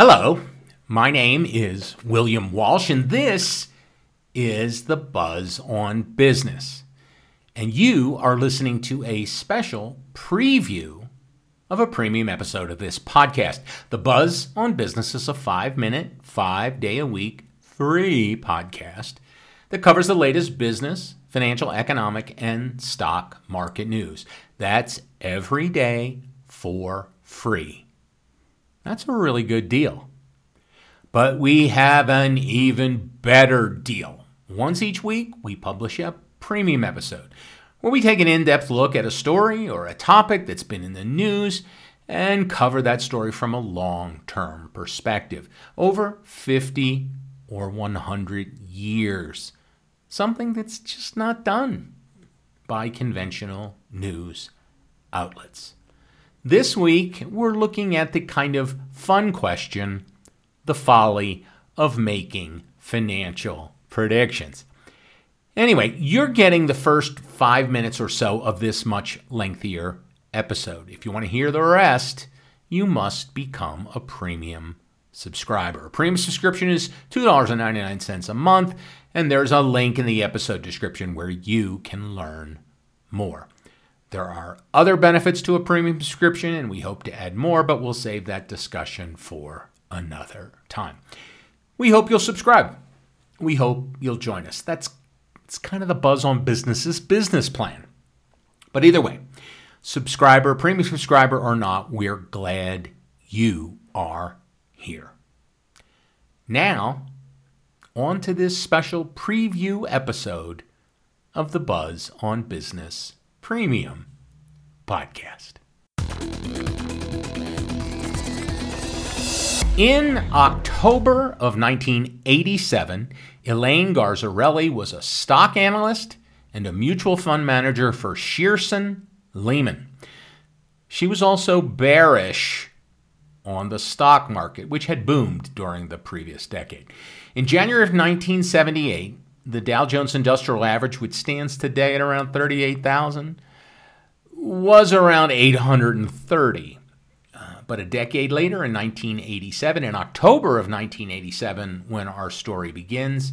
Hello, my name is William Walsh, and this is the Buzz on Business. And you are listening to a special preview of a premium episode of this podcast. The Buzz on Business is a five minute, five day a week, free podcast that covers the latest business, financial, economic, and stock market news. That's every day for free. That's a really good deal. But we have an even better deal. Once each week, we publish a premium episode where we take an in depth look at a story or a topic that's been in the news and cover that story from a long term perspective over 50 or 100 years. Something that's just not done by conventional news outlets. This week, we're looking at the kind of fun question the folly of making financial predictions. Anyway, you're getting the first five minutes or so of this much lengthier episode. If you want to hear the rest, you must become a premium subscriber. A premium subscription is $2.99 a month, and there's a link in the episode description where you can learn more. There are other benefits to a premium subscription, and we hope to add more, but we'll save that discussion for another time. We hope you'll subscribe. We hope you'll join us. That's it's kind of the buzz on business's business plan. But either way, subscriber, premium subscriber or not, we're glad you are here. Now, on to this special preview episode of the Buzz on Business Premium podcast. In October of 1987, Elaine Garzarelli was a stock analyst and a mutual fund manager for Shearson Lehman. She was also bearish on the stock market, which had boomed during the previous decade. In January of 1978, the Dow Jones Industrial Average, which stands today at around 38,000, was around 830. Uh, but a decade later, in 1987, in October of 1987, when our story begins,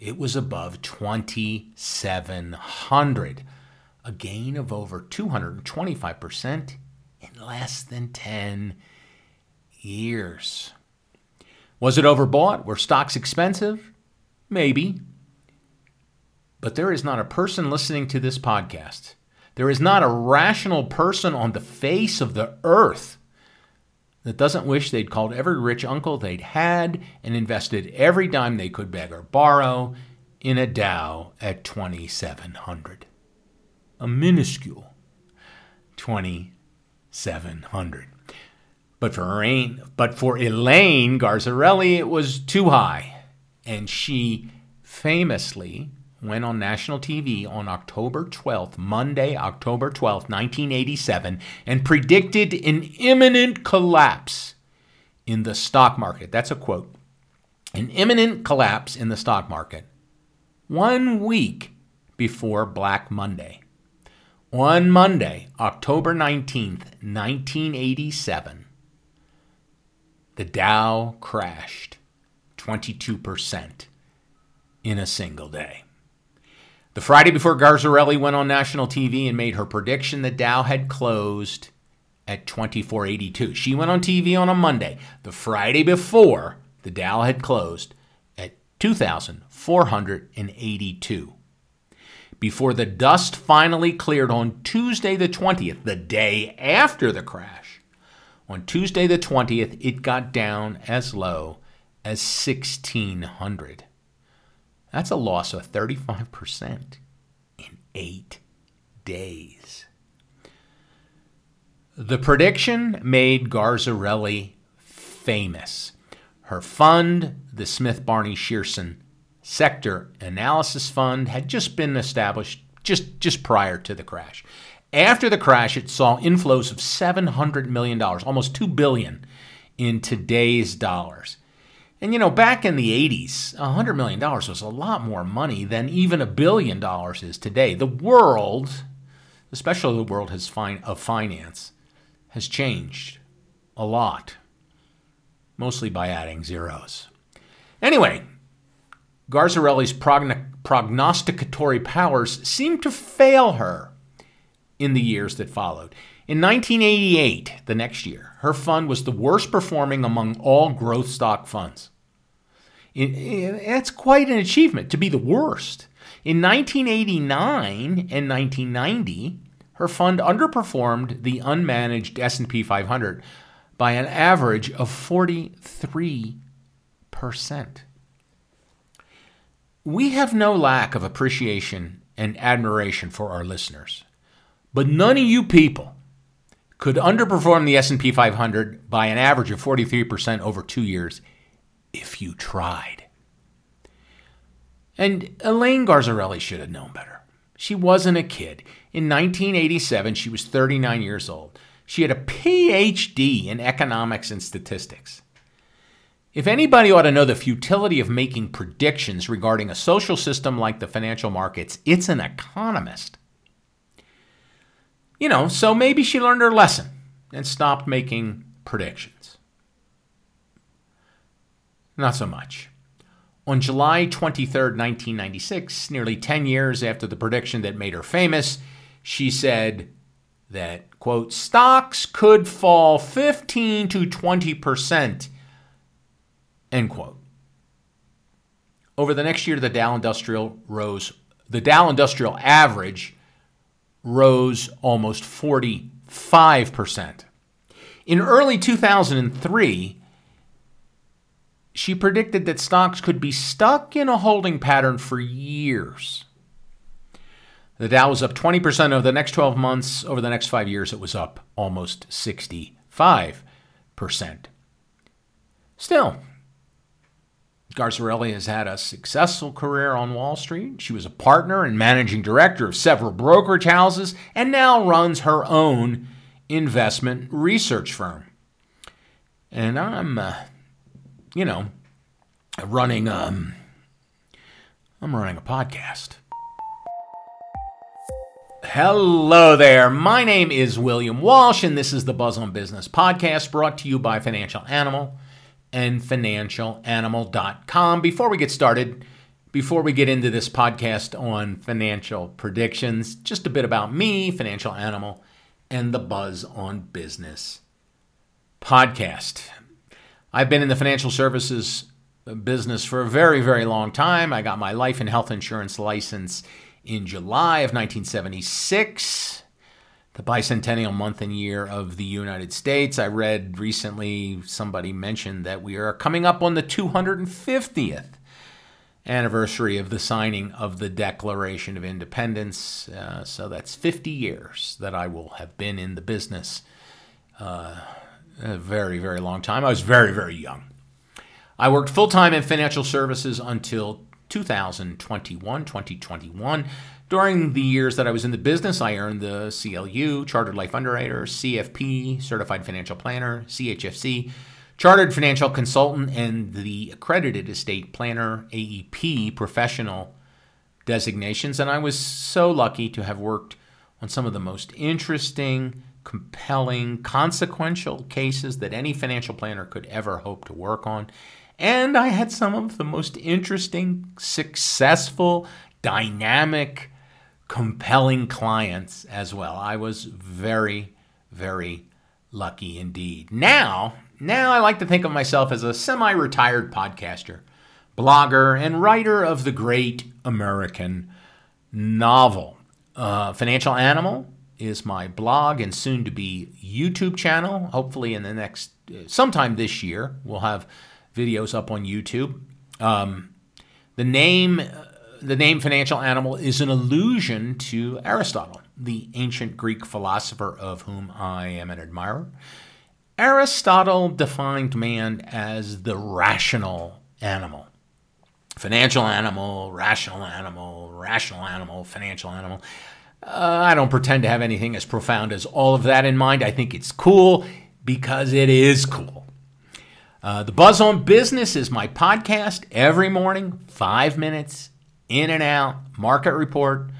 it was above 2,700, a gain of over 225% in less than 10 years. Was it overbought? Were stocks expensive? Maybe. But there is not a person listening to this podcast, there is not a rational person on the face of the earth that doesn't wish they'd called every rich uncle they'd had and invested every dime they could beg or borrow in a Dow at 2,700. A minuscule 2,700. But for Elaine, but for Elaine Garzarelli, it was too high, and she famously went on national TV on October 12th, Monday, October 12th, 1987, and predicted an imminent collapse in the stock market. That's a quote. An imminent collapse in the stock market one week before Black Monday. On Monday, October 19th, 1987, the Dow crashed 22% in a single day. The Friday before Garzarelli went on national TV and made her prediction that Dow had closed at 2482. She went on TV on a Monday. The Friday before, the Dow had closed at 2482. Before the dust finally cleared on Tuesday the 20th, the day after the crash, on Tuesday the 20th, it got down as low as 1600. That's a loss of 35% in eight days. The prediction made Garzarelli famous. Her fund, the Smith Barney Shearson Sector Analysis Fund, had just been established just, just prior to the crash. After the crash, it saw inflows of $700 million, almost 2 billion in today's dollars. And you know, back in the 80s, $100 million was a lot more money than even a billion dollars is today. The world, especially the world has of finance, has changed a lot. mostly by adding zeros. Anyway, Garzarelli's progn- prognosticatory powers seemed to fail her in the years that followed. In 1988, the next year, her fund was the worst performing among all growth stock funds. That's quite an achievement to be the worst. In 1989 and 1990, her fund underperformed the unmanaged S&P 500 by an average of 43%. We have no lack of appreciation and admiration for our listeners. But none of you people could underperform the S&P 500 by an average of 43% over 2 years if you tried. And Elaine Garzarelli should have known better. She wasn't a kid. In 1987, she was 39 years old. She had a PhD in economics and statistics. If anybody ought to know the futility of making predictions regarding a social system like the financial markets, it's an economist. You know, so maybe she learned her lesson and stopped making predictions. Not so much. On July 23, 1996, nearly 10 years after the prediction that made her famous, she said that, quote, stocks could fall 15 to 20%, end quote. Over the next year, the Dow Industrial rose, the Dow Industrial average rose almost 45%. In early 2003, she predicted that stocks could be stuck in a holding pattern for years. The Dow was up 20% over the next 12 months. Over the next five years, it was up almost 65%. Still, Garzarelli has had a successful career on Wall Street. She was a partner and managing director of several brokerage houses and now runs her own investment research firm. And I'm, uh, you know, running, um, I'm running a podcast. Hello there. My name is William Walsh, and this is the Buzz on Business podcast brought to you by Financial Animal and financialanimal.com. Before we get started, before we get into this podcast on financial predictions, just a bit about me, Financial Animal, and the Buzz on Business podcast. I've been in the financial services business for a very, very long time. I got my life and health insurance license in July of 1976 the bicentennial month and year of the United States. I read recently somebody mentioned that we are coming up on the 250th anniversary of the signing of the Declaration of Independence. Uh, so that's 50 years that I will have been in the business. Uh, a very, very long time. I was very, very young. I worked full time in financial services until 2021, 2021. During the years that I was in the business, I earned the CLU, Chartered Life Underwriter, CFP, Certified Financial Planner, CHFC, Chartered Financial Consultant, and the Accredited Estate Planner, AEP, professional designations. And I was so lucky to have worked on some of the most interesting, compelling, consequential cases that any financial planner could ever hope to work on. And I had some of the most interesting, successful, dynamic, compelling clients as well. I was very, very lucky indeed. Now, now I like to think of myself as a semi-retired podcaster, blogger, and writer of the great American novel. Uh, Financial Animal is my blog and soon to be YouTube channel. Hopefully, in the next sometime this year, we'll have videos up on YouTube. Um, the name the name financial animal is an allusion to Aristotle, the ancient Greek philosopher of whom I am an admirer. Aristotle defined man as the rational animal. Financial animal, rational animal, rational animal, financial animal. Uh, I don't pretend to have anything as profound as all of that in mind. I think it's cool because it is cool. Uh, the Buzz on Business is my podcast every morning, five minutes in and out, market report,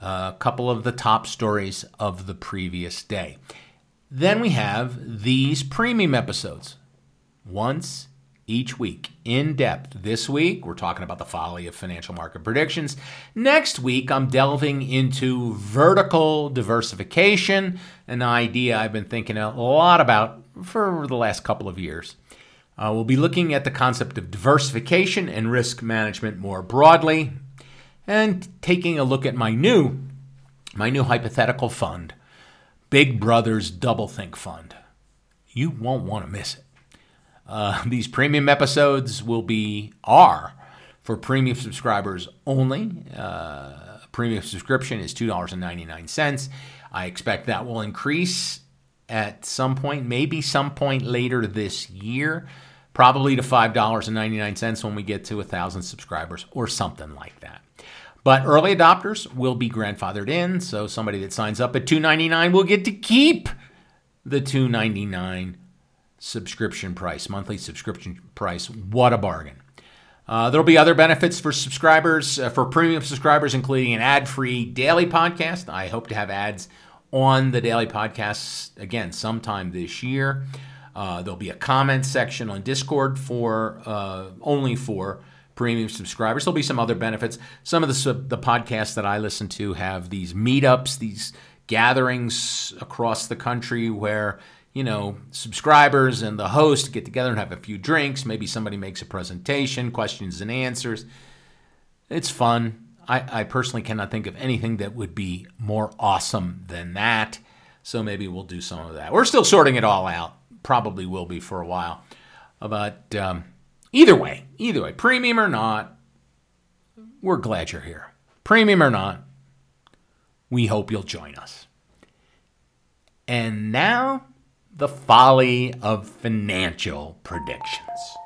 a couple of the top stories of the previous day. Then we have these premium episodes. once each week in depth. This week, we're talking about the folly of financial market predictions. Next week, I'm delving into vertical diversification, an idea I've been thinking a lot about for the last couple of years. Uh, we'll be looking at the concept of diversification and risk management more broadly, and taking a look at my new, my new hypothetical fund, Big Brothers Doublethink Fund. You won't want to miss it. Uh, these premium episodes will be are for premium subscribers only. Uh, premium subscription is two dollars and ninety nine cents. I expect that will increase at some point, maybe some point later this year, probably to five dollars and ninety nine cents when we get to a thousand subscribers or something like that. But early adopters will be grandfathered in, so somebody that signs up at two ninety nine will get to keep the two ninety nine subscription price, monthly subscription price. What a bargain. Uh, there'll be other benefits for subscribers, uh, for premium subscribers, including an ad free daily podcast. I hope to have ads on the daily podcast again sometime this year. Uh, there'll be a comment section on Discord for uh, only for premium subscribers. There'll be some other benefits. Some of the, the podcasts that I listen to have these meetups, these gatherings across the country where you know, subscribers and the host get together and have a few drinks. Maybe somebody makes a presentation, questions and answers. It's fun. I, I personally cannot think of anything that would be more awesome than that. So maybe we'll do some of that. We're still sorting it all out. Probably will be for a while. But um, either way, either way, premium or not, we're glad you're here. Premium or not, we hope you'll join us. And now the folly of financial predictions.